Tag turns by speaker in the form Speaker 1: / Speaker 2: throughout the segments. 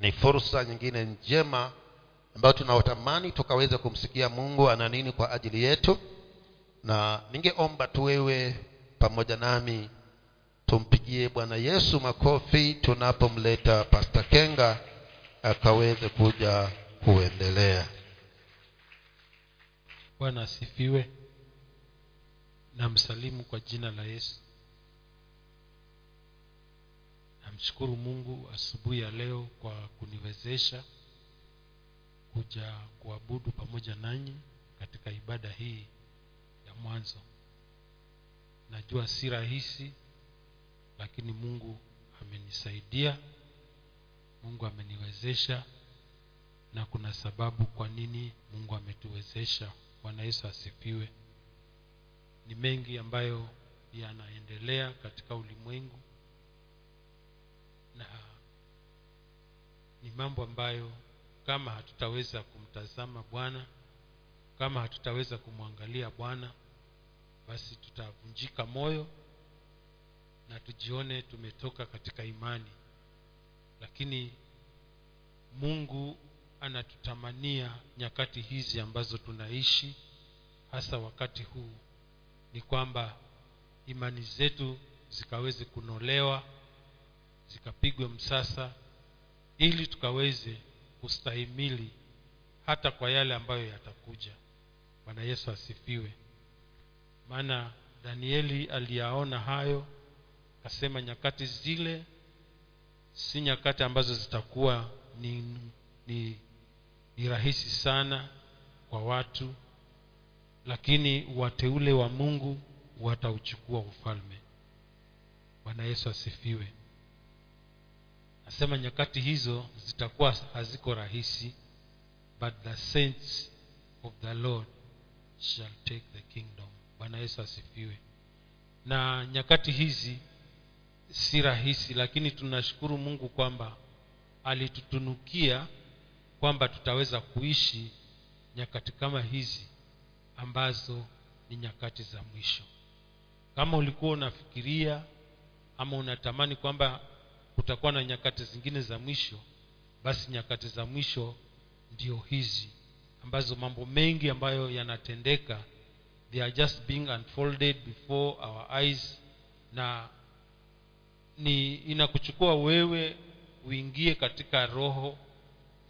Speaker 1: ni fursa nyingine njema ambayo tunaotamani tukaweze kumsikia mungu ana nini kwa ajili yetu. Na ningeomba tu wewe pamoja nami tumpigie bwana yesu makofi tunapomleta pasta kenga akaweze kuja kuendelea.
Speaker 2: Bwana asifiwe. Na msalimu kwa jina la yesu namshukuru mungu asubuhi ya leo kwa kuniwezesha kuja kuabudu pamoja nanyi katika ibada hii ya mwanzo. Najua si rahisi lakini mungu amenisaidia mungu ameniwezesha na kuna sababu kwa nini mungu ametuwezesha. Bwana yesu asifiwe. Ni mengi ambayo yanaendelea katika ulimwengu na ni mambo ambayo kama hatutaweza kumtazama bwana kama hatutaweza kumwangalia bwana basi tutavunjika moyo na tujione tumetoka katika imani. Lakini mungu anatutamania nyakati hizi ambazo tunaishi hasa wakati huu ni kwamba imani zetu zikaweze kunolewa zikapigwe msasa ili tukaweze kustahimili hata kwa yale ambayo yatakuja. Bwana yesu asifiwe. Maana danieli aliyaona hayo akasema nyakati zile si nyakati ambazo zitakuwa ni, ni, ni rahisi sana kwa watu lakini wateule wa mungu watauchukua ufalme. Bwana yesu asifiwe nasema nyakati hizo zitakuwa haziko rahisi but the saints of the lord shall take the kingdom. Bwana yesu asifiwe. Na nyakati hizi si rahisi lakini tunashukuru mungu kwamba alitutunukia kwamba tutaweza kuishi nyakati kama hizi ambazo ni nyakati za mwisho. Kama ulikuwa unafikiria ama unatamani kwamba kutakuwa na nyakati zingine za mwisho basi nyakati za mwisho ndio hizi ambazo mambo mengi ambayo yanatendeka they are just being unfolded before our eyes na ni inakuchukua wewe uingie katika roho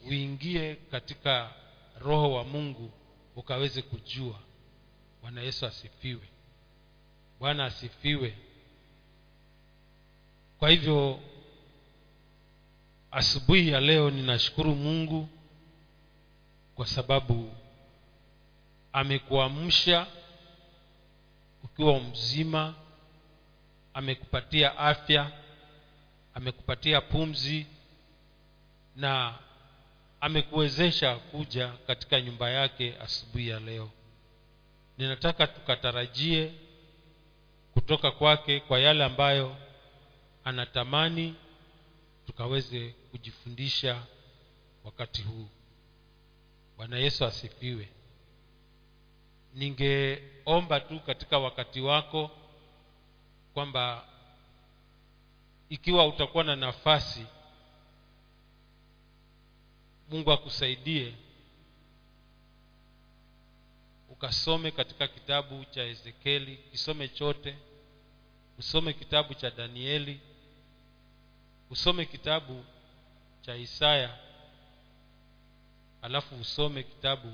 Speaker 2: uingie katika roho wa mungu ukaweze kujua. Bwana yesu asifiwe. Bwana asifiwe. Kwa hivyo asubuhi ya leo ninashukuru mungu kwa sababu amekuamsha ukiwa mzima amekupatia afya amekupatia pumzi na amekuwezesha kuja katika nyumba yake asubuhi ya leo. Ninataka tukatarajie kutoka kwake kwa yale ambayo anatamani tukaweze kujifundisha wakati huu. Bwana yesu asifiwe. Ningeomba tu katika wakati wako kwamba ikiwa utakuwa na nafasi mungu akusaidie ukasome katika kitabu cha ezekieli kisome chote usome kitabu cha danieli usome kitabu cha isaya alafu usome kitabu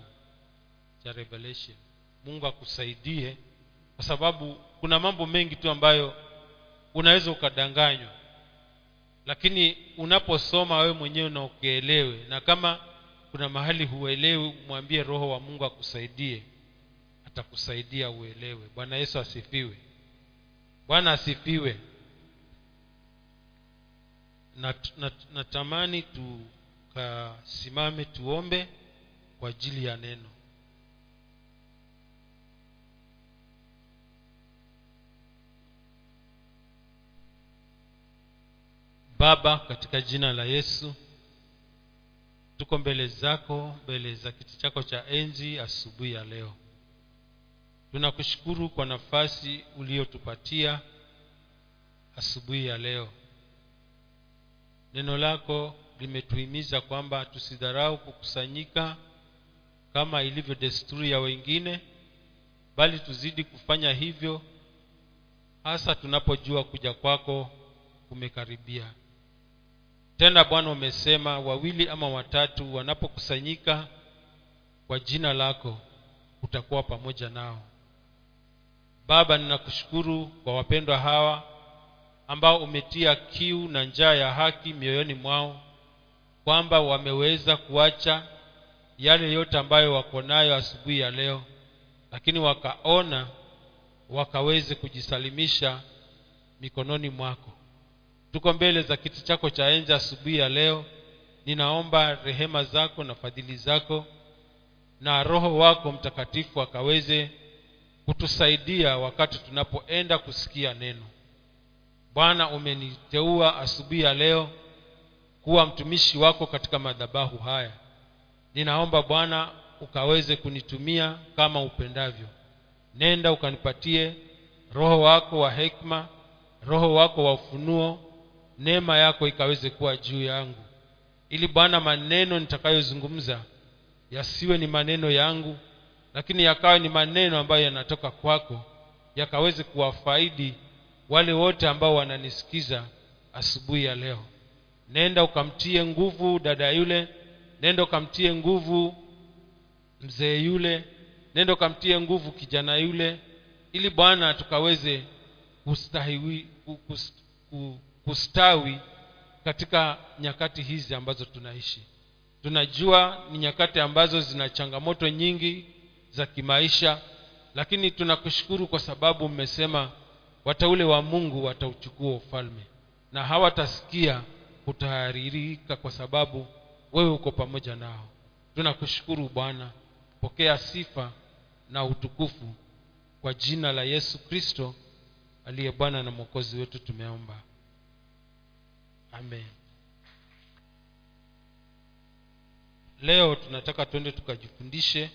Speaker 2: cha revelation. Mungu akusaidie kwa sababu kuna mambo mengi tu ambayo unaweza ukadanganywa. Lakini unaposoma wewe mwenyewe na ukielewe na kama kuna mahali huelewi mwambie roho wa mungu akusaidie atakusaidia uelewe. Bwana yesu asifiwe. Bwana asifiwe Nat, nat, natamani tukasimame tuombe kwa ajili ya neno. Baba katika jina la yesu tuko mbele zako mbele za kiti chako cha enzi asubuhi ya leo. Tunakushukuru kwa nafasi uliyotupatia asubuhi ya leo neno lako limetuhimiza kwamba tusidharau kukusanyika kama ilivyo desturi ya wengine bali tuzidi kufanya hivyo hasa tunapojua kuja kwako kumekaribia. Tena bwana umesema wawili ama watatu wanapokusanyika kwa jina lako utakuwa pamoja nao. Baba ninakushukuru kwa wapendwa hawa ambao umetia kiu na njaa ya haki mioyoni mwao kwamba wameweza kuacha yale yote ambayo wako nayo asubuhi ya leo lakini wakaona wakaweze kujisalimisha mikononi mwako. Tuko mbele za kiti chako cha enzi asubuhi ya leo. Ninaomba rehema zako na fadhili zako na roho wako mtakatifu akaweze kutusaidia wakati tunapoenda kusikia neno bwana umeniteua asubuhi ya leo kuwa mtumishi wako katika madhabahu haya. Ninaomba bwana ukaweze kunitumia kama upendavyo. Nenda ukanipatie roho wako wa hekma roho wako wa ufunuo neema yako ikaweze kuwa juu yangu. Ili bwana maneno nitakayozungumza yasiwe ni maneno yangu lakini yakawe ni maneno ambayo yanatoka kwako yakaweze kuwafaidi wale wote ambao wananisikiza asubuhi ya leo. Nenda ukamtie nguvu dada yule nenda ukamtie nguvu mzee yule nenda ukamtie nguvu kijana yule ili bwana tukaweze kustahiwi, kus- kustawi katika nyakati hizi ambazo tunaishi. Tunajua ni nyakati ambazo zina changamoto nyingi za kimaisha lakini tunakushukuru kwa sababu mmesema wateule wa mungu watauchukua ufalme. Na hawatasikia kutaharirika kwa sababu wewe uko pamoja nao. Tunakushukuru bwana. Pokea sifa na utukufu kwa jina la yesu kristo aliye bwana na mwokozi wetu tumeomba. Amen. Leo tunataka twende tukajifundishe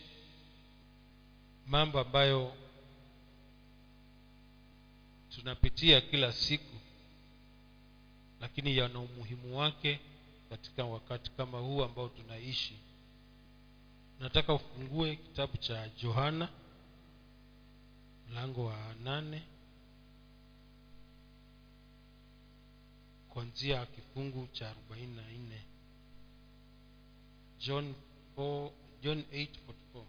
Speaker 2: mambo ambayo tunapitia kila siku lakini yana umuhimu wake katika wakati kama huu ambao tunaishi. Nataka ufungue kitabu cha johana mlango wa nane kuanzia kifungu cha arobaini na nne. John 4, john 8:44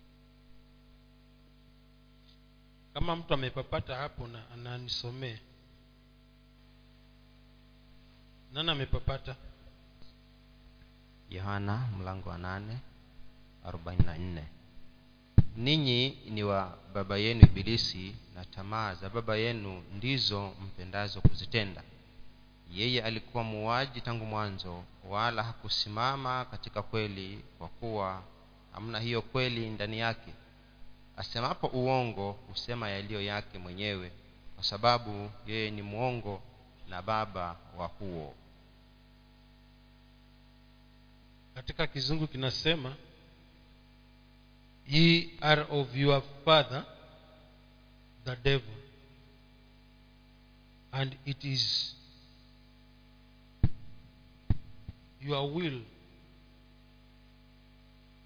Speaker 2: kama mtu amepapata hapo na ananisomee nani amepapata?
Speaker 3: Yohana mlango wa nane arobaini na nne. Ninyi ni wa baba yenu ibilisi na tamaa za baba yenu ndizo mpendazo kuzitenda. Yeye alikuwa muuaji tangu mwanzo wala hakusimama katika kweli kwa kuwa hamna hiyo kweli ndani yake asemapo uongo husema yaliyo yake mwenyewe kwa sababu yeye ni mwongo na baba wa huo.
Speaker 2: Katika kizungu kinasema ye are of your father the devil and it is your will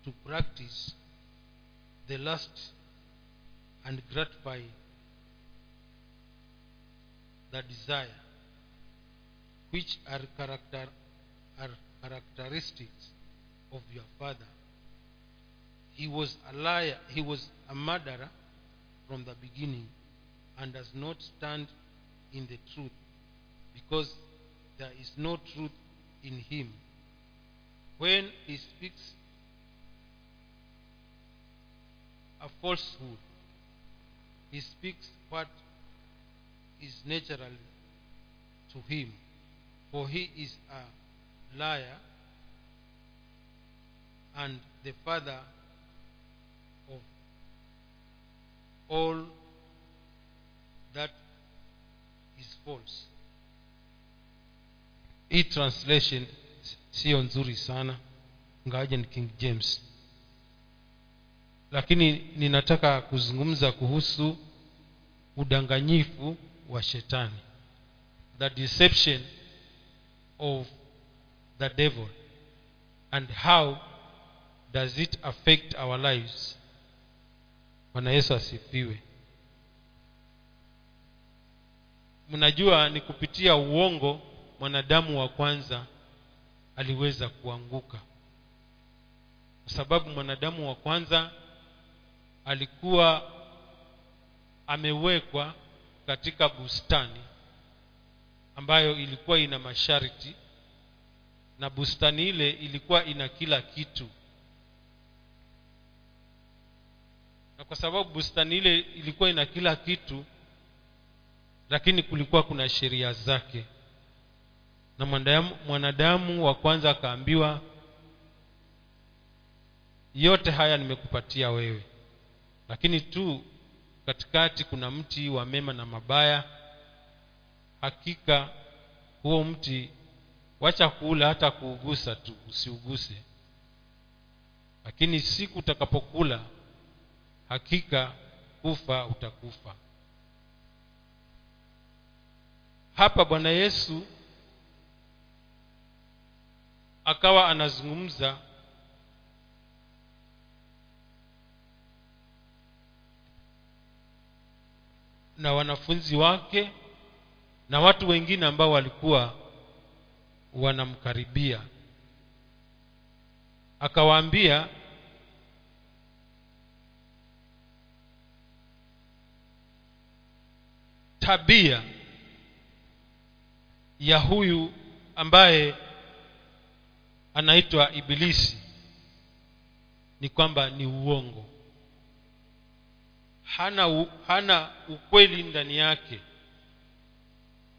Speaker 2: to practice the lust and gratify the desire which are character are characteristics of your father. He was a liar he was a murderer from the beginning and does not stand in the truth because there is no truth in him. When he speaks a falsehood he speaks what is natural to him for he is a liar and the father of all that is false. Hii translation siyo nzuri sana. Ngawaje ni king james lakini ninataka kuzungumza kuhusu udanganyifu wa shetani. The deception of the devil. And how does it affect our lives? Bwana yesu asifiwe. Mnajua ni kupitia uongo mwanadamu wa kwanza aliweza kuanguka. Kwa sababu mwanadamu wa kwanza alikuwa amewekwa katika bustani ambayo ilikuwa ina masharti na bustani ile ilikuwa ina kila kitu. Na kwa sababu bustani ile ilikuwa ina kila kitu lakini kulikuwa kuna sheria zake. Na mwanadamu, wa kwanza akaambiwa yote haya nimekupatia wewe lakini tu katikati kuna mti wa mema na mabaya. Hakika huo mti wacha kula hata kuugusa tu usiuguse. Lakini siku utakapokula hakika kufa utakufa. Hapa bwana yesu akawa anazungumza na wanafunzi wake na watu wengine ambao walikuwa wanamkaribia. Akawaambia tabia ya huyu ambaye anaitwa ibilisi ni kwamba ni uongo hana u, hana ukweli ndani yake.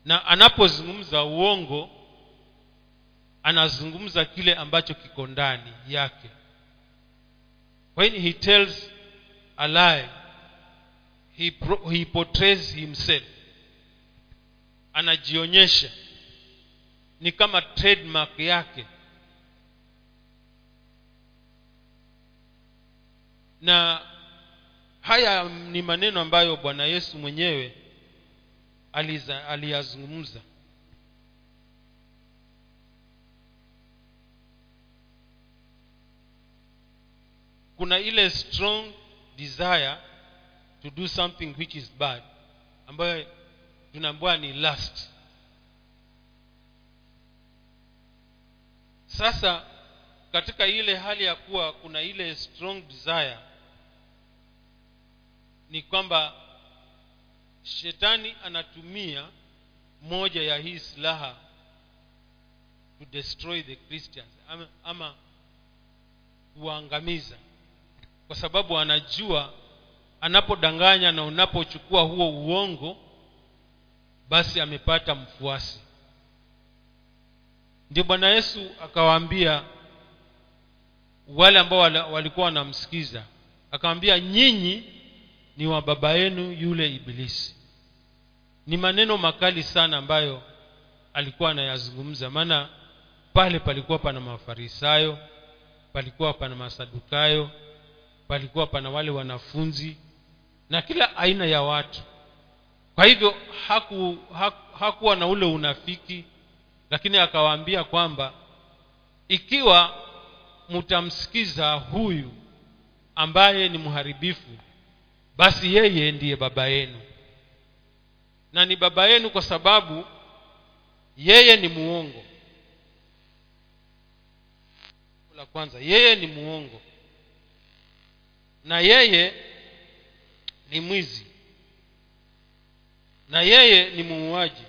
Speaker 2: Na anapozungumza uongo anazungumza kile ambacho kiko ndani yake. When he tells a lie he, he portrays himself. Anajionyesha. Ni kama trademark yake. Na haya ni maneno ambayo bwana yesu mwenyewe aliyazungumza. Kuna ile strong desire to do something which is bad ambayo tunaambiwa ni last sasa katika ile hali ya kuwa kuna ile strong desire ni kwamba shetani anatumia moja ya hii silaha to destroy the christians ama, ama kuwaangamiza kwa sababu anajua anapodanganya na unapochukua huo uongo basi amepata mfuasi. Ndio bwana yesu akawaambia wale ambao walikuwa wanamsikiza akawambia nyinyi ni wa baba yenu yule ibilisi. Ni maneno makali sana ambayo alikuwa anayazungumza maana pale palikuwa pana mafarisayo palikuwa pana masadukayo palikuwa pana wale wanafunzi na kila aina ya watu. Kwa hivyo haku, haku, hakuwa na ule unafiki lakini akawaambia kwamba ikiwa mtamsikiza huyu ambaye ni mharibifu basi yeye ndiye baba yenu. Na ni baba yenu kwa sababu yeye ni muongo. La kwanza yeye ni muongo. Na yeye ni mwizi. Na yeye ni muuaji.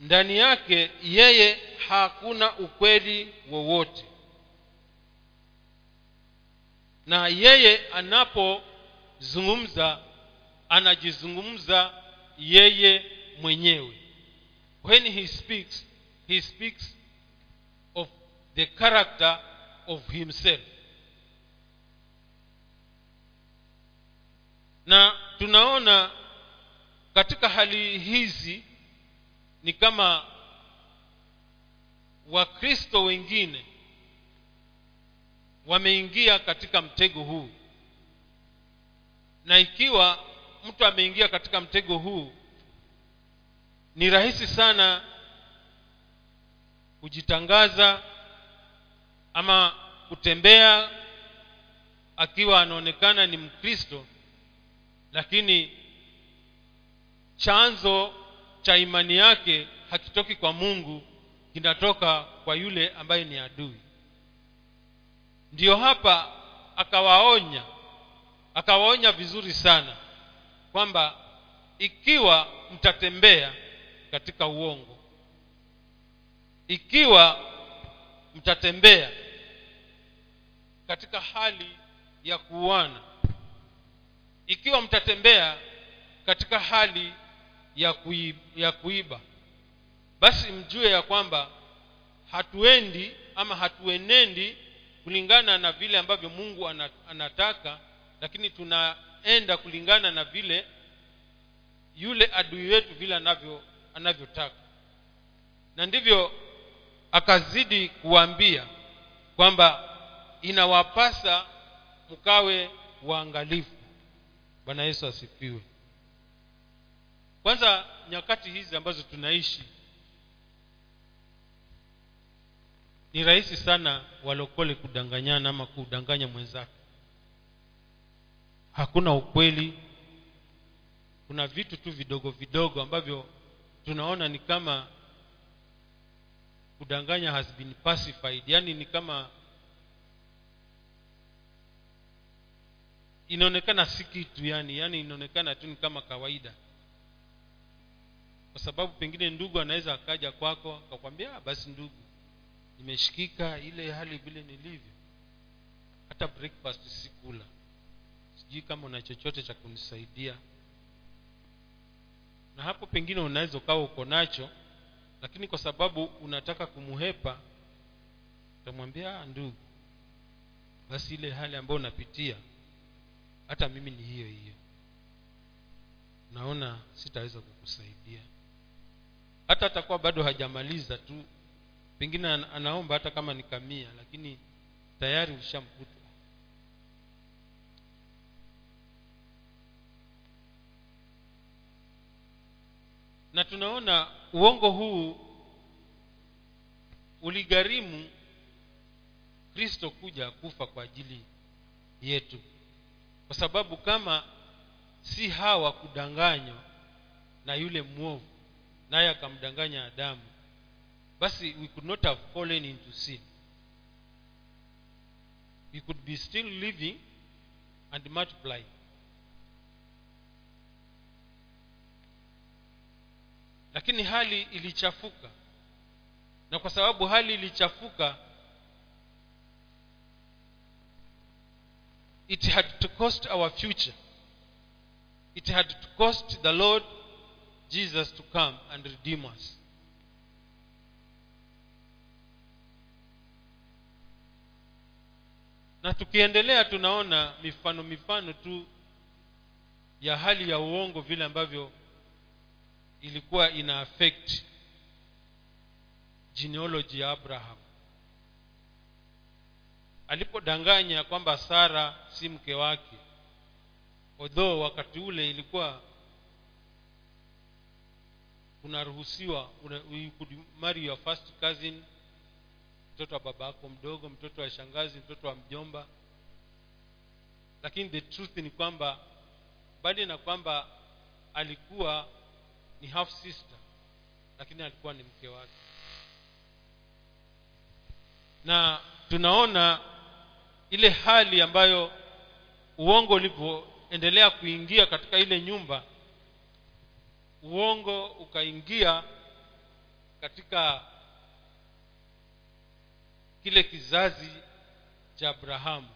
Speaker 2: Ndani yake yeye hakuna ukweli wowote na yeye anapozungumza anajizungumza yeye mwenyewe. When he speaks he speaks of the character of himself. Na tunaona katika hali hizi ni kama wakristo wengine wameingia katika mtego huu. Na ikiwa mtu ameingia katika mtego huu ni rahisi sana kujitangaza ama kutembea akiwa anaonekana ni mkristo lakini chanzo cha imani yake hakitoki kwa mungu kinatoka kwa yule ambaye ni adui ndiyo hapa akawaonya akawaonya vizuri sana kwamba ikiwa mtatembea katika uongo ikiwa mtatembea katika hali ya kuuana ikiwa mtatembea katika hali ya kuiba, ya kuiba basi mjue ya kwamba hatuendi ama hatuenendi kulingana na vile ambavyo mungu anataka lakini tunaenda kulingana na vile yule adui wetu vile anavyo anavyotaka. Na ndivyo akazidi kuwaambia kwamba inawapasa mkawe waangalifu. Bwana yesu asifiwe. Kwanza nyakati hizi ambazo tunaishi ni rahisi sana walokole kudanganyana ama kudanganya mwenzake hakuna ukweli. Kuna vitu tu vidogo vidogo ambavyo tunaona ni kama kudanganya has been pacified. Yaani ni kama inaonekana si kitu yani yani inaonekana tu ni kama kawaida. Kwa sababu pengine ndugu anaweza akaja kwako akakwambia basi ndugu nimeshikika ile hali vile nilivyo. Hata breakfast sikula. Sijui kama una chochote cha kunisaidia. Na hapo pengine unaweza ukawa uko nacho lakini kwa sababu unataka kumuhepa utamwambia ndugu basi ile hali ambayo unapitia hata mimi ni hiyo hiyo. Naona sitaweza kukusaidia. Hata atakuwa bado hajamaliza tu pengine anaomba hata kama ni kamia lakini tayari ushamkuta na tunaona uongo huu uligharimu kristo kuja kufa kwa ajili yetu. Kwa sababu kama si hawa kudanganywa na yule mwovu naye akamdanganya adamu basi we could not have fallen into sin. We could be still living and multiplying lakini hali ilichafuka. Na kwa sababu hali ilichafuka it had to cost our future. It had to cost the lord jesus to come and redeem us na tukiendelea tunaona mifano mifano tu ya hali ya uongo vile ambavyo ilikuwa ina affect genealogy ya abraham. Alipodanganya kwamba sara si mke wake although wakati ule ilikuwa unaruhusiwa una, you could marry your first cousin mtoto wa baba yako mdogo mtoto wa shangazi mtoto wa mjomba. Lakini the truth ni kwamba bali na kwamba alikuwa ni half sister lakini alikuwa ni mke wake. Na tunaona ile hali ambayo uongo ulivyoendelea kuingia katika ile nyumba uongo ukaingia katika kile kizazi cha abrahamu.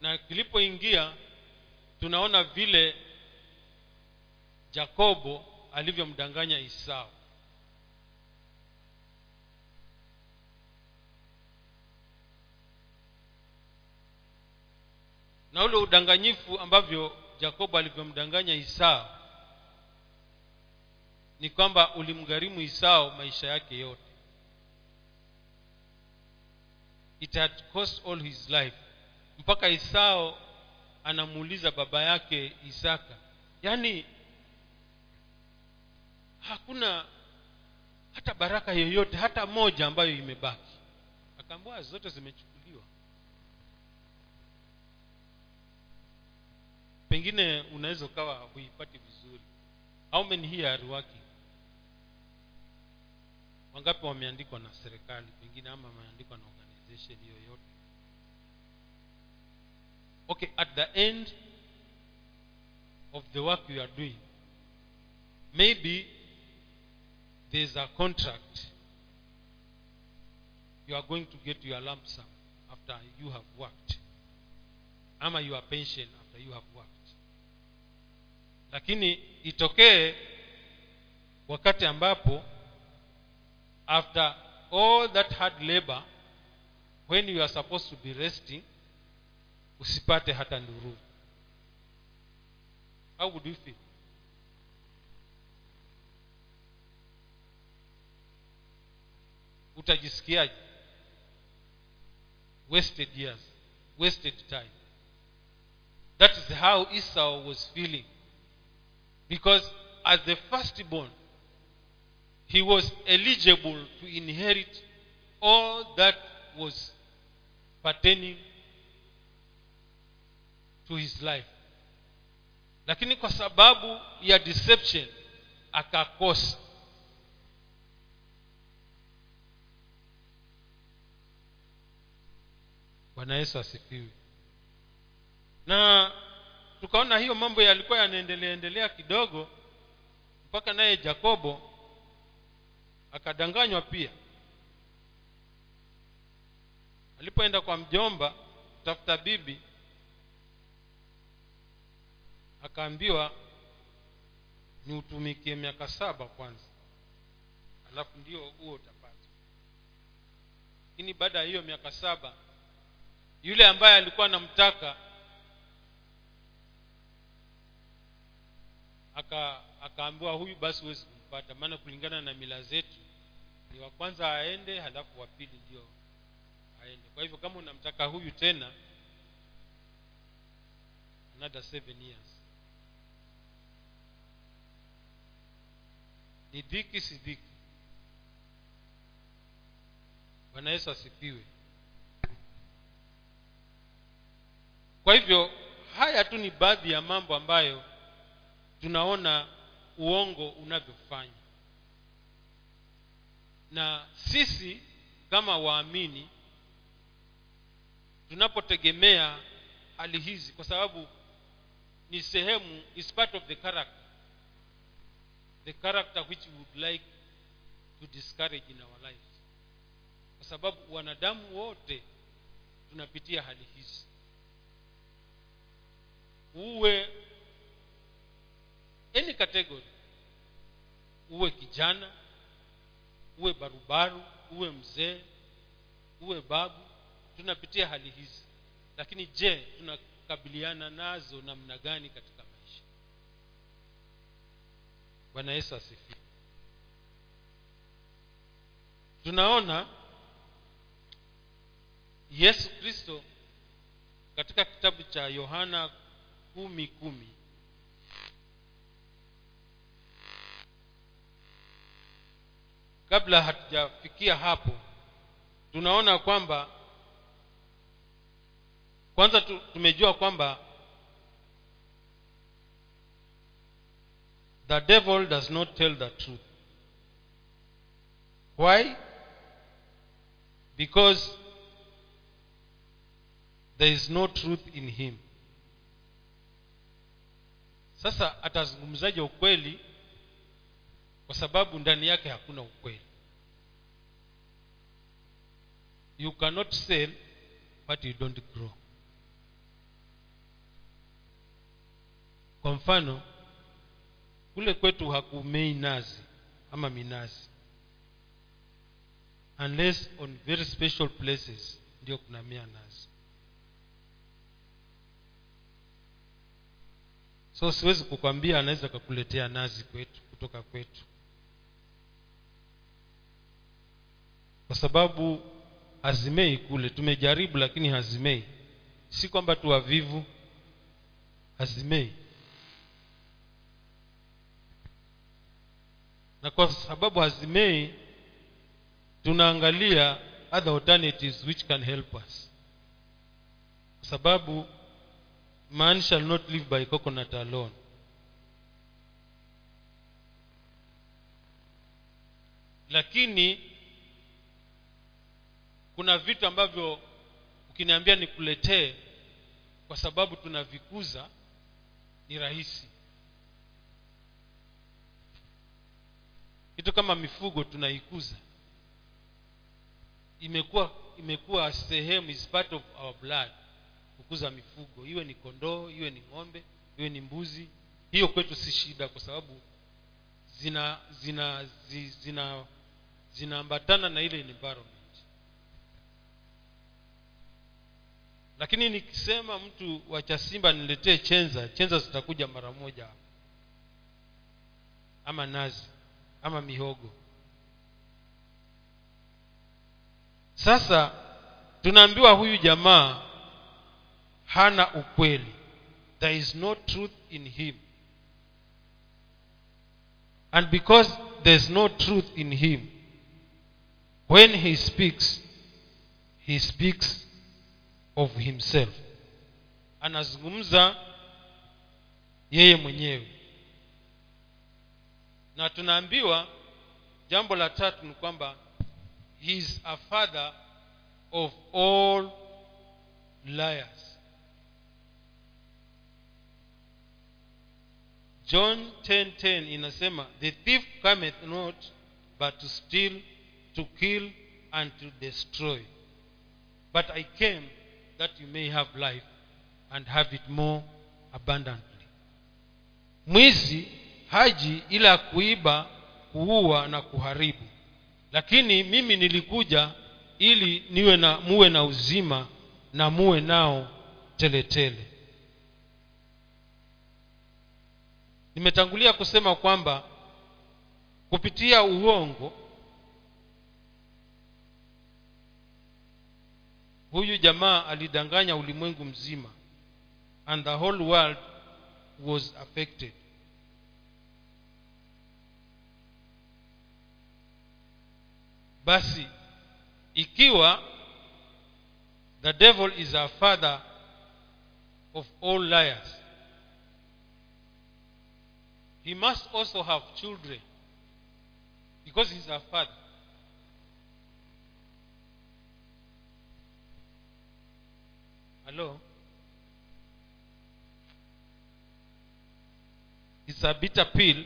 Speaker 2: Na kilipoingia tunaona vile jakobo alivyomdanganya isau na ule udanganyifu ambavyo jakobo alivyomdanganya isau ni kwamba ulimgharimu isao maisha yake yote. It had cost all his life. Mpaka isao anamuuliza baba yake isaka yaani hakuna hata baraka yoyote hata moja ambayo imebaki? Akaambua zote zimechukuliwa. Pengine unaweza ukawa huipati vizuri. How many here are working wangapi wameandikwa na serikali? Pengine ama wameandikwa na organization yoyote okay at the end of the work you are doing maybe there is a contract. You are going to get your lump sum after you have worked. Ama your pension after you have worked. Lakini itokee wakati ambapo after all that hard labor when you are supposed to be resting usipate hata nduruu how would you feel? Utajisikiaje? Wasted years wasted time. That is how esau was feeling. Because as the firstborn he was eligible to inherit all that was pertaining to his life. Lakini kwa sababu ya deception akakosa. Bwana yesu asifiwe. Na tukaona hiyo mambo yalikuwa yanaendelea endelea kidogo mpaka naye jakobo akadanganywa pia. Alipoenda kwa mjomba kutafuta bibi akaambiwa ni utumikie miaka saba kwanza alafu ndio huo utapata. Lakini baada ya hiyo miaka saba yule ambaye alikuwa anamtaka aka akaambiwa huyu basi huwezi kumpata. Maana kulingana na mila zetu ni wa kwanza aende halafu wa pili ndio aende. Kwa hivyo kama unamtaka huyu tena another seven years. Ni dhiki si dhiki. Bwana yesu asipiwe kwa hivyo haya tu ni baadhi ya mambo ambayo tunaona uongo unavyofanya na sisi kama waamini tunapotegemea hali hizi kwa sababu ni sehemu is part of the character. The character which we would like to discourage in our lives. Kwa sababu wanadamu wote tunapitia hali hizi. Uwe any category. Uwe kijana uwe barubaru uwe mzee uwe babu tunapitia hali hizi. Lakini je tunakabiliana nazo namna gani katika maisha? Bwana yesu asifiwe. Tunaona yesu kristo katika kitabu cha yohana kumi kumi kabla hatujafikia hapo tunaona kwamba kwanza tumejua kwamba the devil does not tell the truth. Why? Because there is no truth in him. Sasa atazungumzaje ukweli kwa sababu ndani yake hakuna ukweli. You cannot sell but you don't grow. Kwa mfano kule kwetu hakumei nazi ama minazi. Unless on very special places ndio kunamea nazi. So siwezi kukwambia anaweza kakuletea nazi kwetu kutoka kwetu kwa sababu hazimei kule. Tumejaribu lakini hazimei. Si kwamba tu wavivu hazimei. Na kwa sababu hazimei tunaangalia other alternatives which can help us. Kwa sababu man shall not live by coconut alone. Lakini kuna vitu ambavyo ukiniambia nikuletee kwa sababu tunavikuza ni rahisi. Kitu kama mifugo tunaikuza. Imekuwa imekuwa sehemu is part of our blood kukuza mifugo. Iwe ni kondoo iwe ni ng'ombe iwe ni mbuzi. Hiyo kwetu si shida kwa sababu zina zina zinaambatana zina zinaambatana na ile environment lakini nikisema mtu wa chasimba niletee chenza chenza zitakuja mara moja. Ama nazi ama mihogo. Sasa tunaambiwa huyu jamaa hana ukweli. There is no truth in him. And because there is no truth in him when he speaks he speaks of himself. Anazungumza yeye mwenyewe. Na tunaambiwa jambo la tatu ni kwamba he is a father of all liars. John 10:10 inasema the thief cometh not but to steal to kill and to destroy. But i came that you may have life and have it more abundantly mwizi haji ila kuiba kuua na kuharibu lakini mimi nilikuja ili niwe na muwe na uzima na muwe nao teletele tele. nimetangulia kusema kwamba kupitia uongo huyu jamaa alidanganya ulimwengu mzima and the whole world was affected. Basi ikiwa the devil is a father of all liars he must also have children because he's a father hello? It's a bitter pill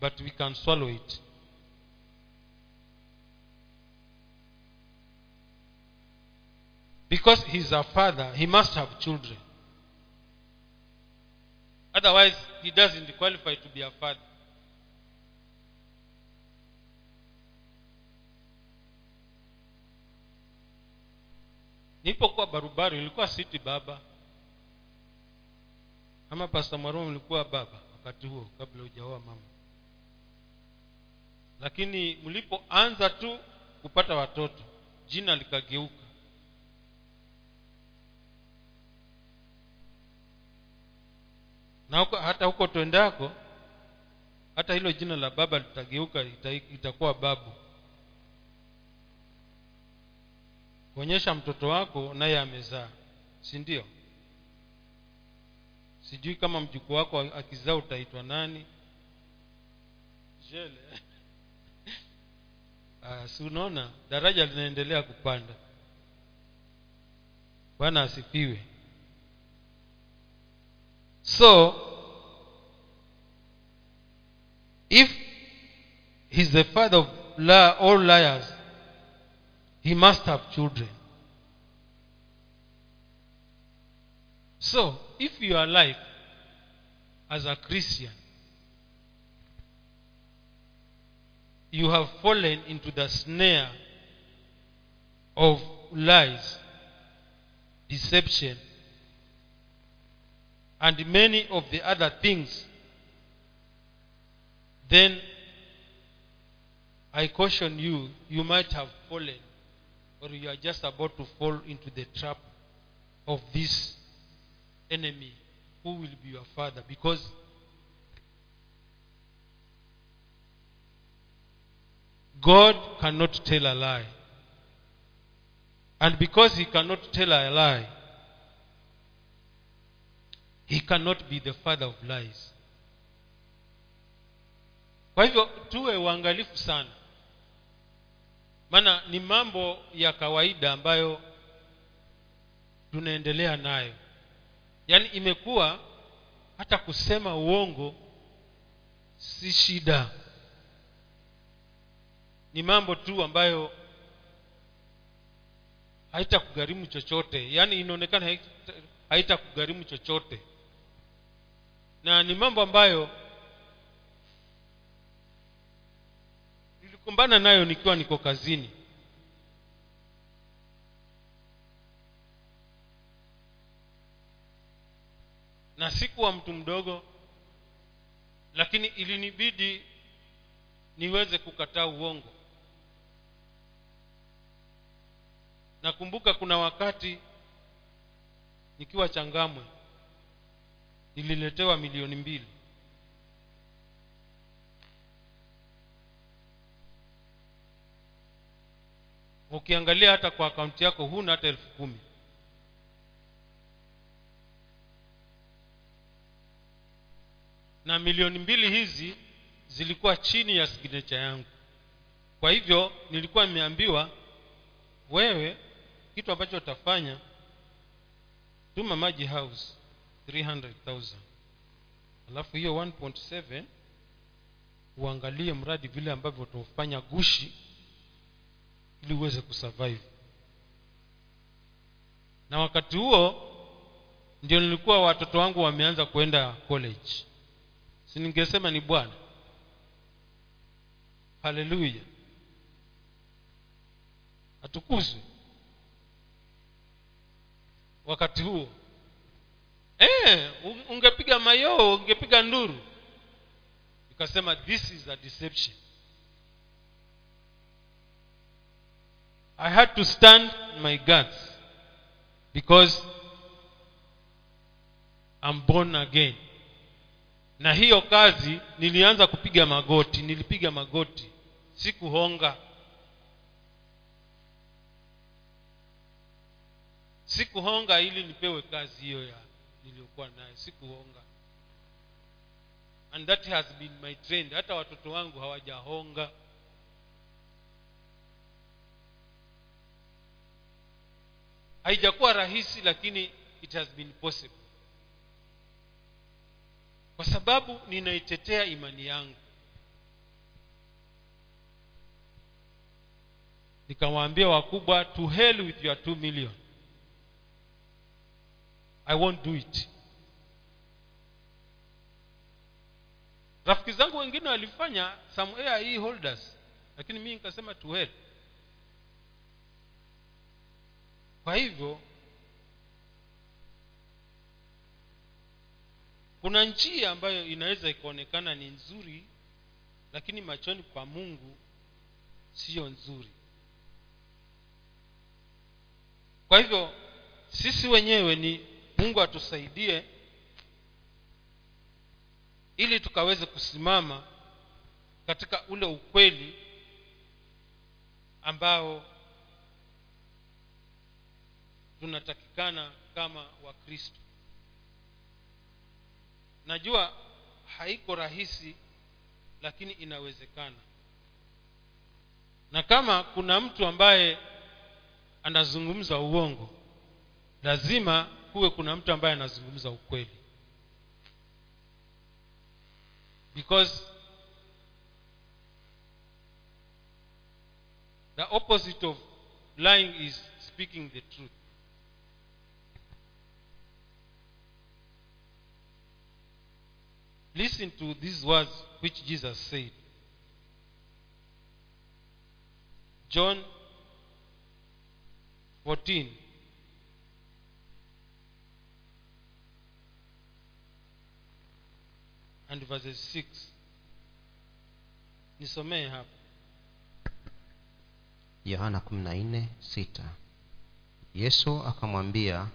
Speaker 2: but we can swallow it. Because he's a father he must have children. Otherwise he doesn't qualify to be a father nilipokuwa barubaru ilikuwa siti baba. Ama pasta mwarumu ulikuwa baba wakati huo kabla hujaoa mama. Lakini mlipoanza tu kupata watoto jina likageuka. Na huko, hata huko twendako hata hilo jina la baba litageuka ita, itakuwa babu kuonyesha mtoto wako naye amezaa. Si ndio? Sijui kama mjukuu wako akizaa utaitwa nani. Jele. Ah, si unaona? Daraja linaendelea kupanda. Bwana asifiwe. So if he's the father of all liars he must have children. So if your life as a christian you have fallen into the snare of lies deception and many of the other things then i caution you you might have fallen or you are just about to fall into the trap of this enemy who will be your father. Because god cannot tell a lie. And because he cannot tell a lie he cannot be the father of lies. Kwa hivyo tuwe uangalifu sana maana ni mambo ya kawaida ambayo tunaendelea nayo. Yaani imekuwa hata kusema uongo si shida. Ni mambo tu ambayo haitakugharimu chochote. Yaani inaonekana haitakugharimu chochote. Na ni mambo ambayo nilikumbana nayo nikiwa niko kazini. Na sikuwa mtu mdogo lakini ilinibidi niweze kukataa uongo. Nakumbuka kuna wakati nikiwa changamwe nililetewa milioni mbili ukiangalia hata kwa akaunti yako huna hata elfu kumi. Na milioni mbili hizi zilikuwa chini ya signecha yangu. Kwa hivyo nilikuwa nimeambiwa wewe kitu ambacho utafanya tuma maji house 300000 alafu hiyo 1.7 uangalie mradi vile ambavyo utaufanya gushi ili uweze kusurvive. Na wakati huo ndio nilikuwa watoto wangu wameanza kuenda college. Si ningesema ni bwana. Haleluya atukuzwe. Wakati huo. E, ungepiga mayoo ungepiga nduru. Ikasema this is a deception i had to stand my guards because I'm born again. Na hiyo kazi nilianza kupiga magoti nilipiga magoti. Sikuhonga. Sikuhonga ili nipewe kazi hiyo ya niliyokuwa nayo. Sikuhonga. And that has been my trend. Hata watoto wangu hawajahonga haijakuwa rahisi lakini it has been possible. Kwa sababu ninaitetea imani yangu. Nikawaambia wakubwa to hell with your two million. I won't do it. Rafiki zangu wengine walifanya some air holders lakini mii nikasema to hell kwa hivyo kuna njia ambayo inaweza ikaonekana ni nzuri lakini machoni kwa mungu siyo nzuri. Kwa hivyo sisi wenyewe ni mungu atusaidie ili tukaweze kusimama katika ule ukweli ambao tunatakikana kama wakristo. Najua haiko rahisi lakini inawezekana. Na kama kuna mtu ambaye anazungumza uongo lazima kuwe kuna mtu ambaye anazungumza ukweli. Because the opposite of lying is speaking the truth listen to these words which jesus said. John 14 and verses 6 nisomee hapa.
Speaker 3: Yohana kumi na nne sita. Yesu akamwambia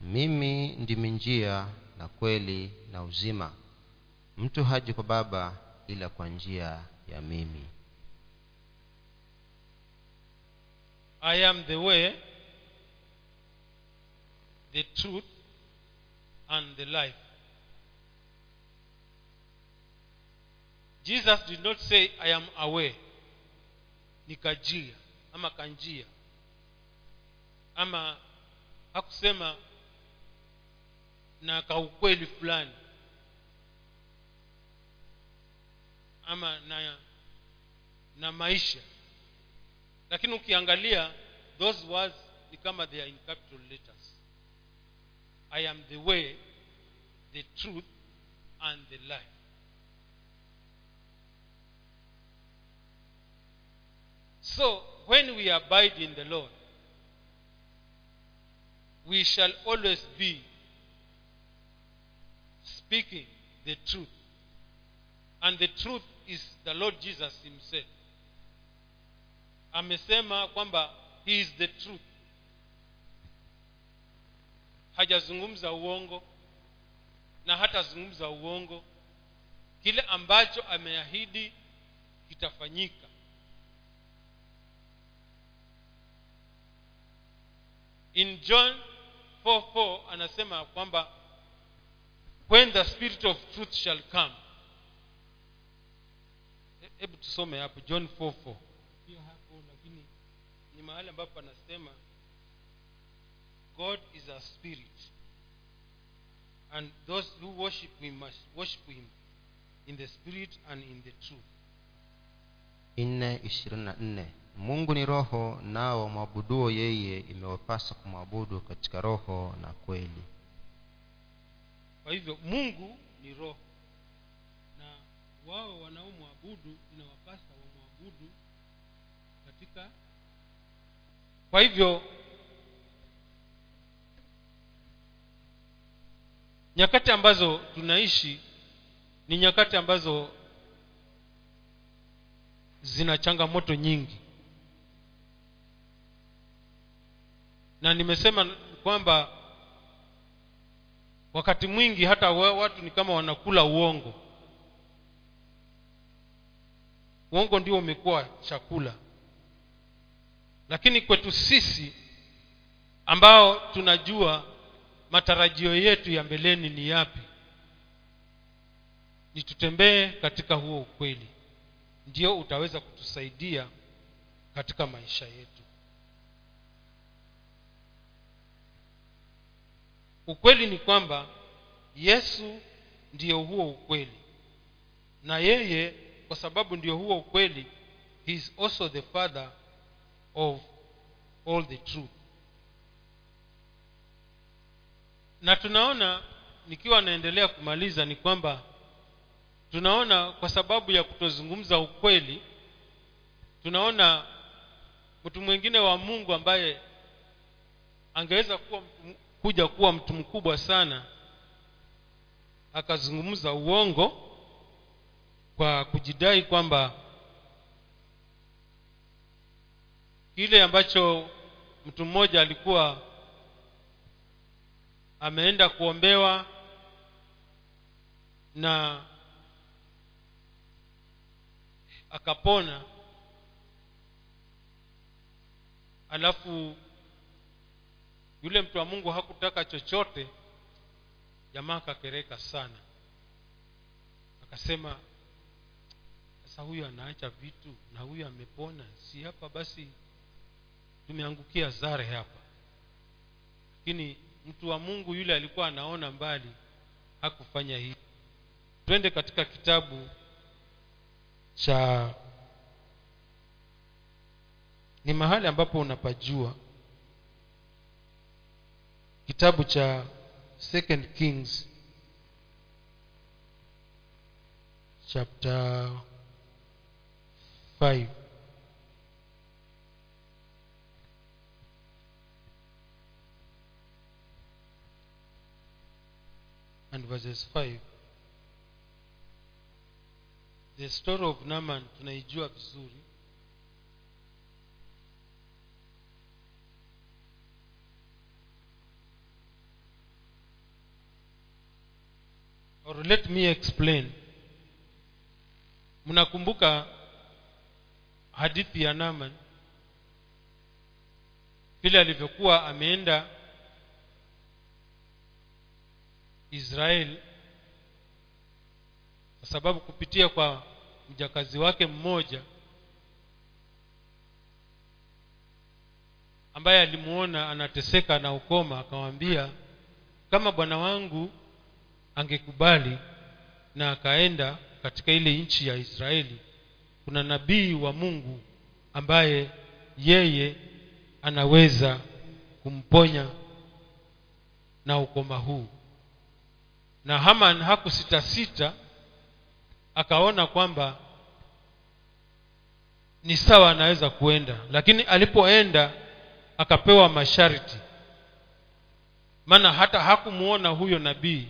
Speaker 3: mimi ndimi njia na kweli na uzima mtu haji kwa baba ila kwa njia ya mimi.
Speaker 2: I am the way the truth and the life. Jesus did not say i am away. Ni kajia ama kanjia. Ama hakusema na kaukweli fulani ama na na maisha. Lakini ukiangalia those words ni kama they are in capital letters. I am the way the truth and the life. So when we abide in the lord we shall always be speaking the truth. And the truth is the lord jesus himself. Amesema kwamba he is the truth. Hajazungumza uongo na hatazungumza uongo. Kile ambacho ameahidi kitafanyika. In john 44 anasema kwamba when the spirit of truth shall come hebu tusome hapo john 44 hiyo hapo lakini ni mahali ambapo anasema god is a spirit and those who worship him must worship him in the spirit and in the truth.
Speaker 3: Nne ishirini na nne. Mungu ni roho nao mwabuduo yeye imewapasa kumwabudu katika roho na kweli.
Speaker 2: Kwa hivyo mungu ni roho wao wanaomwabudu inawapasa wamwabudu katika kwa hivyo nyakati ambazo tunaishi ni nyakati ambazo zina changamoto nyingi. Na nimesema kwamba wakati mwingi hata watu ni kama wanakula uongo uongo ndio umekuwa chakula. Lakini kwetu sisi ambao tunajua matarajio yetu ya mbeleni ni yapi ni tutembee katika huo ukweli. Ndio utaweza kutusaidia katika maisha yetu. Ukweli ni kwamba yesu ndiyo huo ukweli. Na yeye kwa sababu ndio huo ukweli he is also the father of all the truth. Na tunaona nikiwa naendelea kumaliza ni kwamba tunaona kwa sababu ya kutozungumza ukweli tunaona mtu mwingine wa mungu ambaye angeweza kuwa kuja kuwa mtu mkubwa sana akazungumza uongo kwa kujidai kwamba kile ambacho mtu mmoja alikuwa ameenda kuombewa na akapona alafu yule mtu wa mungu hakutaka chochote jamaa akakereka sana. Akasema sasa huyu anaacha vitu na huyu amepona. Si hapa basi tumeangukia zare hapa. Lakini mtu wa mungu yule alikuwa anaona mbali hakufanya hivi twende katika kitabu cha ni mahali ambapo unapajua. Kitabu cha second kings chapter 5 and verses 5 the story of naman tunaijua vizuri. Or let me explain. Mnakumbuka hadithi ya naman. Vile alivyokuwa ameenda israeli kwa sababu kupitia kwa mjakazi wake mmoja ambaye alimuona anateseka na ukoma akamwambia kama bwana wangu angekubali na akaenda katika ile nchi ya israeli kuna nabii wa mungu ambaye yeye anaweza kumponya na ukoma huu. Na haman hakusitasita akaona kwamba ni sawa anaweza kuenda. Lakini alipoenda akapewa masharti. Maana hata hakumuona huyo nabii.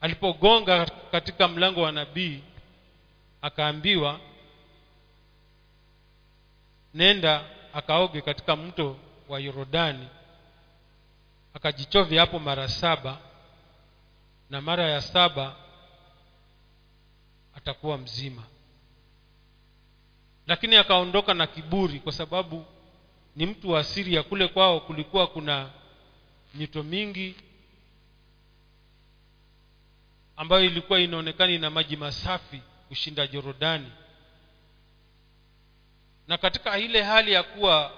Speaker 2: Alipogonga katika mlango wa nabii akaambiwa nenda akaoge katika mto wa yorodani. Akajichovya hapo mara saba na mara ya saba atakuwa mzima. Lakini akaondoka na kiburi kwa sababu ni mtu wa siria kule kwao kulikuwa kuna mito mingi ambayo ilikuwa inaonekana ina maji masafi kushinda jorodani na katika ile hali ya kuwa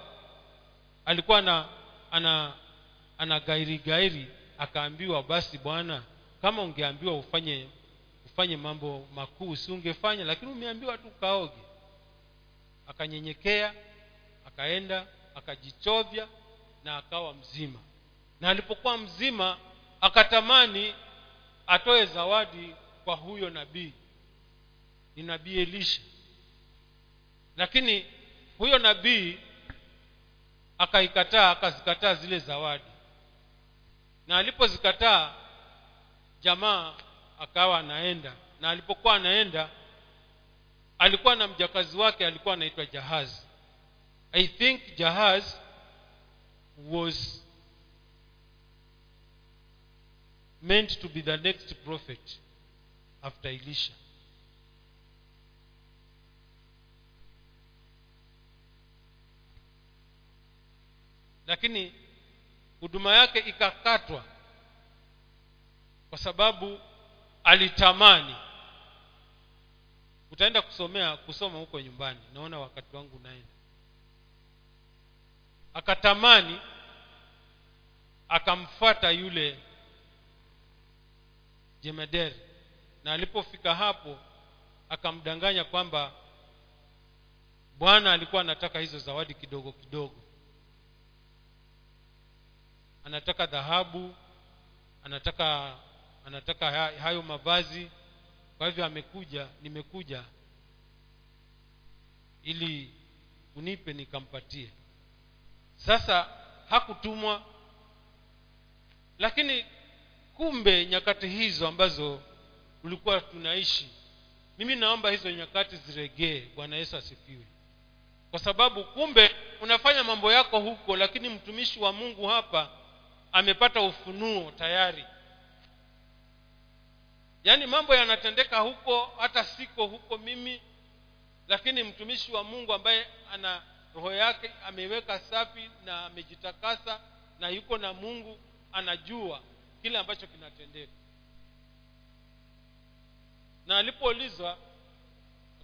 Speaker 2: alikuwa na ana ana gairi gairi akaambiwa basi bwana kama ungeambiwa ufanye ufanye mambo makuu si ungefanya lakini umeambiwa tu kaoge. Akanyenyekea akaenda akajichovya na akawa mzima. Na alipokuwa mzima akatamani atoe zawadi kwa huyo nabii ni nabii elisha. Lakini huyo nabii akaikataa akazikataa zile zawadi. Na alipozikataa jamaa akawa anaenda. Na alipokuwa anaenda alikuwa na mjakazi wake alikuwa anaitwa jahaz i think jahaz was meant to be the next prophet after elisha lakini huduma yake ikakatwa kwa sababu alitamani. Utaenda kusomea kusoma huko nyumbani. Naona wakati wangu unaenda. Akatamani akamfata yule jemederi na alipofika hapo akamdanganya kwamba bwana alikuwa anataka hizo zawadi kidogo kidogo anataka dhahabu anataka anataka hayo mavazi. Kwa hivyo amekuja nimekuja ili unipe nikampatie. Sasa hakutumwa lakini kumbe nyakati hizo ambazo ulikuwa tunaishi mimi naomba hizo nyakati ziregee. Bwana yesu asifiwe. Kwa sababu kumbe unafanya mambo yako huko lakini mtumishi wa mungu hapa amepata ufunuo tayari. Yaani mambo yanatendeka huko hata siko huko mimi lakini mtumishi wa mungu ambaye ana roho yake ameweka safi na amejitakasa na yuko na mungu anajua kile ambacho kinatendeka. Na alipoulizwa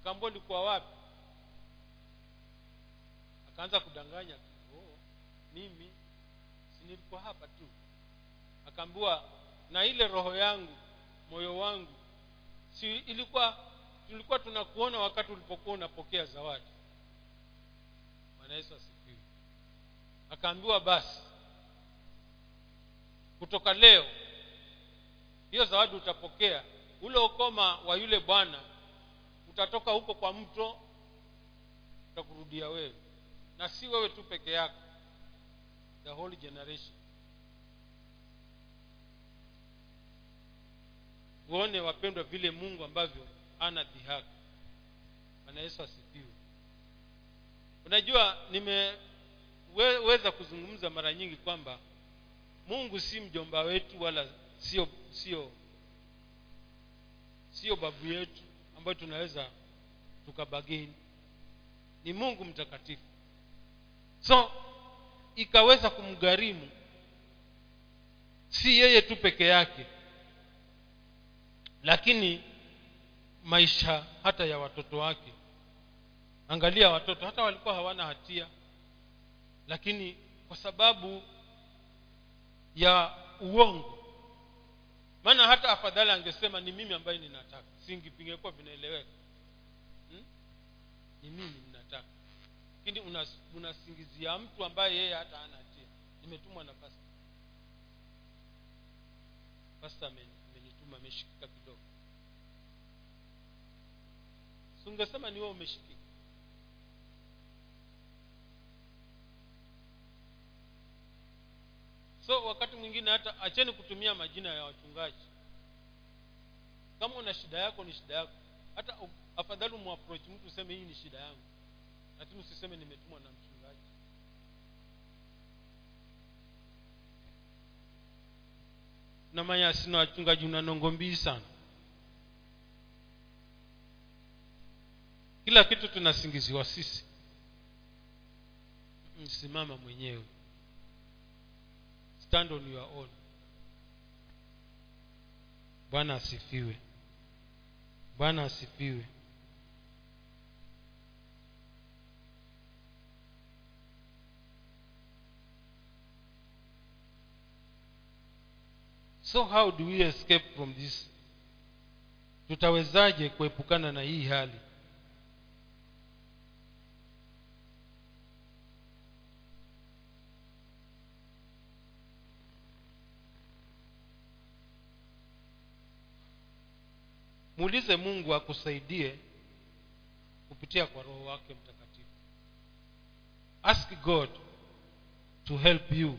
Speaker 2: akaambua ulikuwa wapi? Akaanza kudanganya oh, mimi nilikuwa hapa tu. Akaambiwa na ile roho yangu moyo wangu. Si ilikuwa tulikuwa tunakuona wakati ulipokuwa unapokea zawadi. Bwana yesu asifiwe. Akaambiwa basi kutoka leo hiyo zawadi utapokea. Ule ukoma wa yule bwana utatoka huko kwa mto utakurudia wewe. Na si wewe tu peke yako the whole generation. Uone wapendwa vile mungu ambavyo ana dhihaka bwana yesu asifiwe. Unajua nimeweza kuzungumza mara nyingi kwamba mungu si mjomba wetu wala sio sio sio babu yetu ambayo tunaweza tukabageni. Ni mungu mtakatifu. So ikaweza kumgharimu. Si yeye tu peke yake. Lakini maisha hata ya watoto wake. Angalia watoto hata walikuwa hawana hatia. Lakini kwa sababu ya uongo. Maana hata afadhali angesema ni mimi ambaye ninataka. Singipingekuwa vinaeleweka. Hmm? ni mimi lakini unas- unasingizia mtu ambaye yeye hata hana hatia. Nimetumwa na pasta pasta amenituma ameshikika kidogo. Si ungesema ni wewe umeshikika? So wakati mwingine hata acheni kutumia majina ya wachungaji. Kama una shida yako ni shida yako. Hata afadhali umwaproach mtu useme hii ni shida yangu lakini usiseme nimetumwa na mchungaji. Na manyasi una wachungaji unanongombii sana. Kila kitu tunasingiziwa sisi. Msimama simama mwenyewe. Stand on your own. Bwana asifiwe. Bwana asifiwe so how do we escape from this? Tutawezaje kuepukana na hii hali? Muulize mungu akusaidie kupitia kwa roho wake mtakatifu. Ask god to help you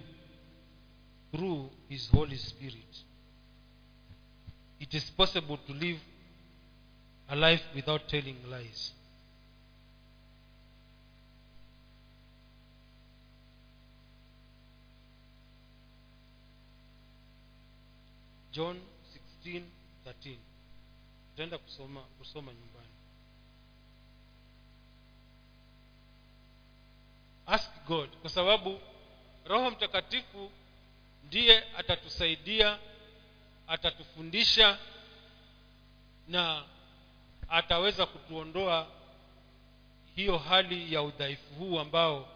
Speaker 2: through his holy spirit. It is possible to live a life without telling lies. John 16 13 utaenda kusoma kusoma nyumbani. Ask god kwa sababu roho mtakatifu ndiye atatusaidia atatufundisha na ataweza kutuondoa hiyo hali ya udhaifu huu ambao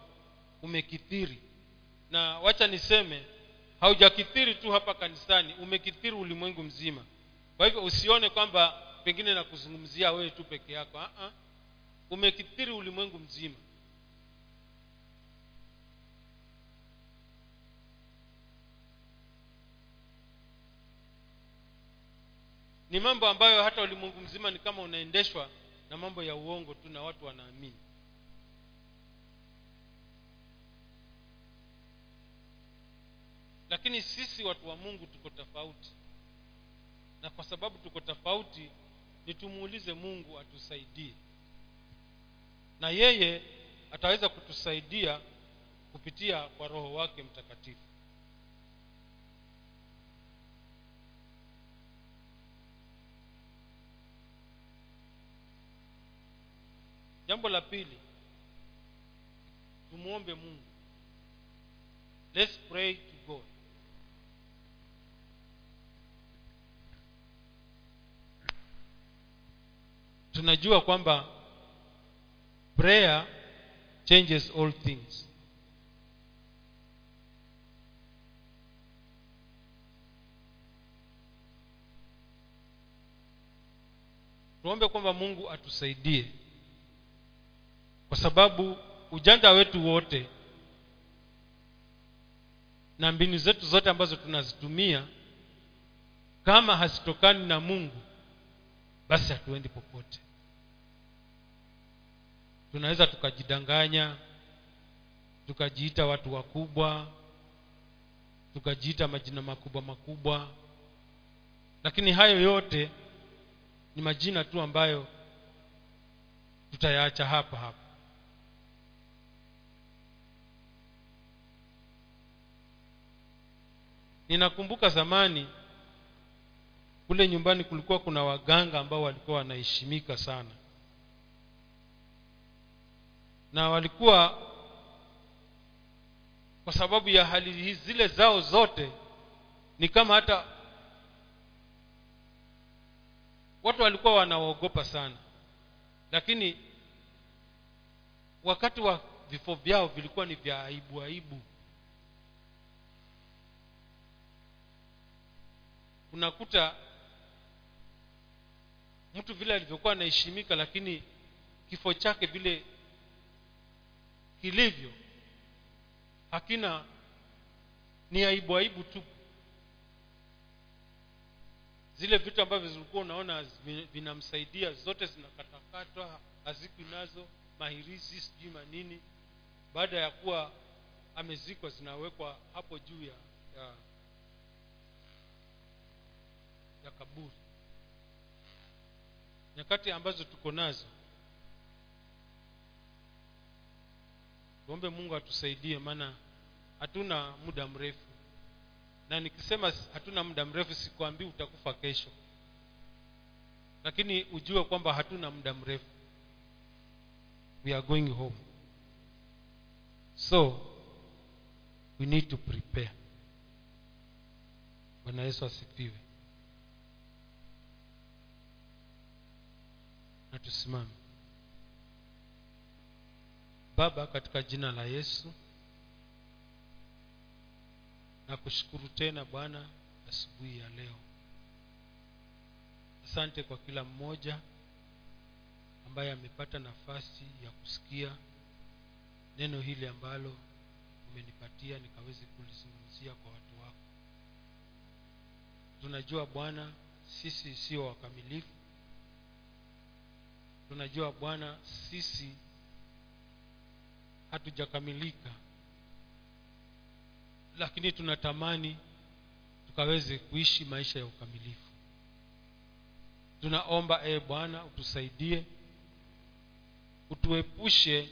Speaker 2: umekithiri. Na wacha niseme haujakithiri tu hapa kanisani umekithiri ulimwengu mzima. Kwa hivyo usione kwamba pengine nakuzungumzia wewe tu peke yako umekithiri ulimwengu mzima ni mambo ambayo hata ulimwengu mzima ni kama unaendeshwa na mambo ya uongo tu na watu wanaamini. Lakini sisi watu wa mungu tuko tofauti. Na kwa sababu tuko tofauti ni tumuulize mungu atusaidie. Na yeye ataweza kutusaidia kupitia kwa roho wake mtakatifu jambo la pili tumwombe mungu. Let's pray to god. Tunajua kwamba prayer changes all things. Tuombe kwamba mungu atusaidie kwa sababu ujanja wetu wote na mbinu zetu zote ambazo tunazitumia kama hazitokani na mungu basi hatuendi popote. Tunaweza tukajidanganya tukajiita watu wakubwa tukajiita majina makubwa makubwa. Lakini hayo yote ni majina tu ambayo tutayaacha hapa hapa ninakumbuka zamani kule nyumbani kulikuwa kuna waganga ambao walikuwa wanaheshimika sana. Na walikuwa kwa sababu ya hali zile zao zote ni kama hata watu walikuwa wanaogopa sana. Lakini wakati wa vifo vyao vilikuwa ni vya aibu aibu unakuta mtu vile alivyokuwa anaheshimika lakini kifo chake vile kilivyo hakina ni aibu aibu tu. Zile vitu ambavyo zilikuwa unaona vinamsaidia zote zinakatakatwa hazikwi nazo mahirizi sijui manini baada ya kuwa amezikwa zinawekwa hapo juu ya, ya ya kaburi. Nyakati ambazo tuko nazo tuombe mungu atusaidie maana hatuna muda mrefu. Na nikisema hatuna muda mrefu sikuambii utakufa kesho. Lakini ujue kwamba hatuna muda mrefu. We are going home. So we need to prepare. Bwana yesu asifiwe na tusimame baba katika jina la yesu na kushukuru tena bwana asubuhi ya leo. Asante kwa kila mmoja ambaye amepata nafasi ya kusikia neno hili ambalo umenipatia nikaweze kulizungumzia kwa watu wako. Tunajua bwana sisi sio wakamilifu tunajua bwana sisi hatujakamilika lakini tunatamani tukaweze kuishi maisha ya ukamilifu. Tunaomba ee bwana utusaidie utuepushe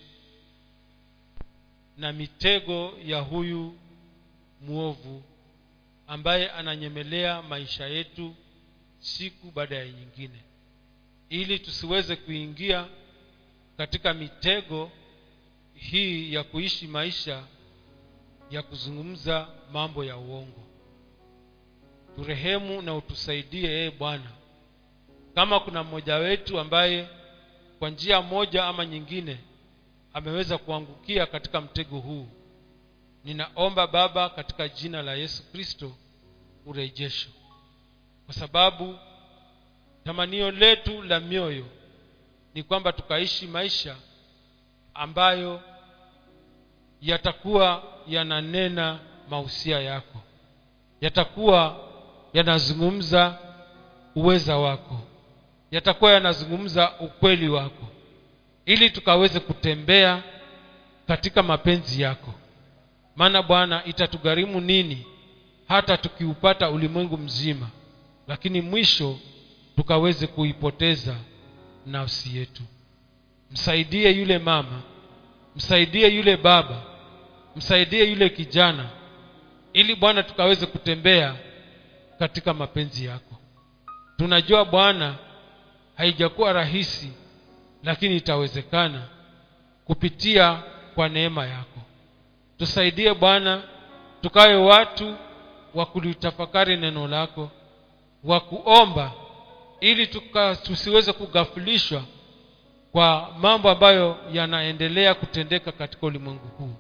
Speaker 2: na mitego ya huyu mwovu ambaye ananyemelea maisha yetu siku baada ya nyingine ili tusiweze kuingia katika mitego hii ya kuishi maisha ya kuzungumza mambo ya uongo. Turehemu na utusaidie ee bwana. Kama kuna mmoja wetu ambaye kwa njia moja ama nyingine ameweza kuangukia katika mtego huu ninaomba baba katika jina la yesu kristo urejesho. Kwa sababu tamanio letu la mioyo ni kwamba tukaishi maisha ambayo yatakuwa yananena mahusia yako. Yatakuwa yanazungumza uweza wako. Yatakuwa yanazungumza ukweli wako. Ili tukaweze kutembea katika mapenzi yako. Maana bwana itatugharimu nini hata tukiupata ulimwengu mzima. Lakini mwisho tukaweze kuipoteza nafsi yetu. Msaidie yule mama msaidie yule baba msaidie yule kijana ili bwana tukaweze kutembea katika mapenzi yako. Tunajua bwana haijakuwa rahisi lakini itawezekana kupitia kwa neema yako. Tusaidie bwana tukawe watu wa kulitafakari neno lako wa kuomba ili tuka, tusiweze kugafulishwa kwa mambo ambayo yanaendelea kutendeka katika ulimwengu huu.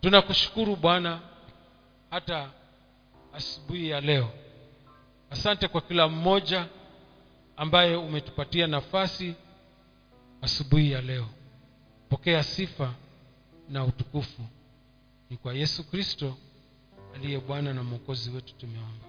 Speaker 2: Tunakushukuru bwana hata asubuhi ya leo. Asante kwa kila mmoja ambaye umetupatia nafasi asubuhi ya leo. Pokea sifa na utukufu. Ni kwa yesu kristo aliye bwana na mwokozi wetu tumeomba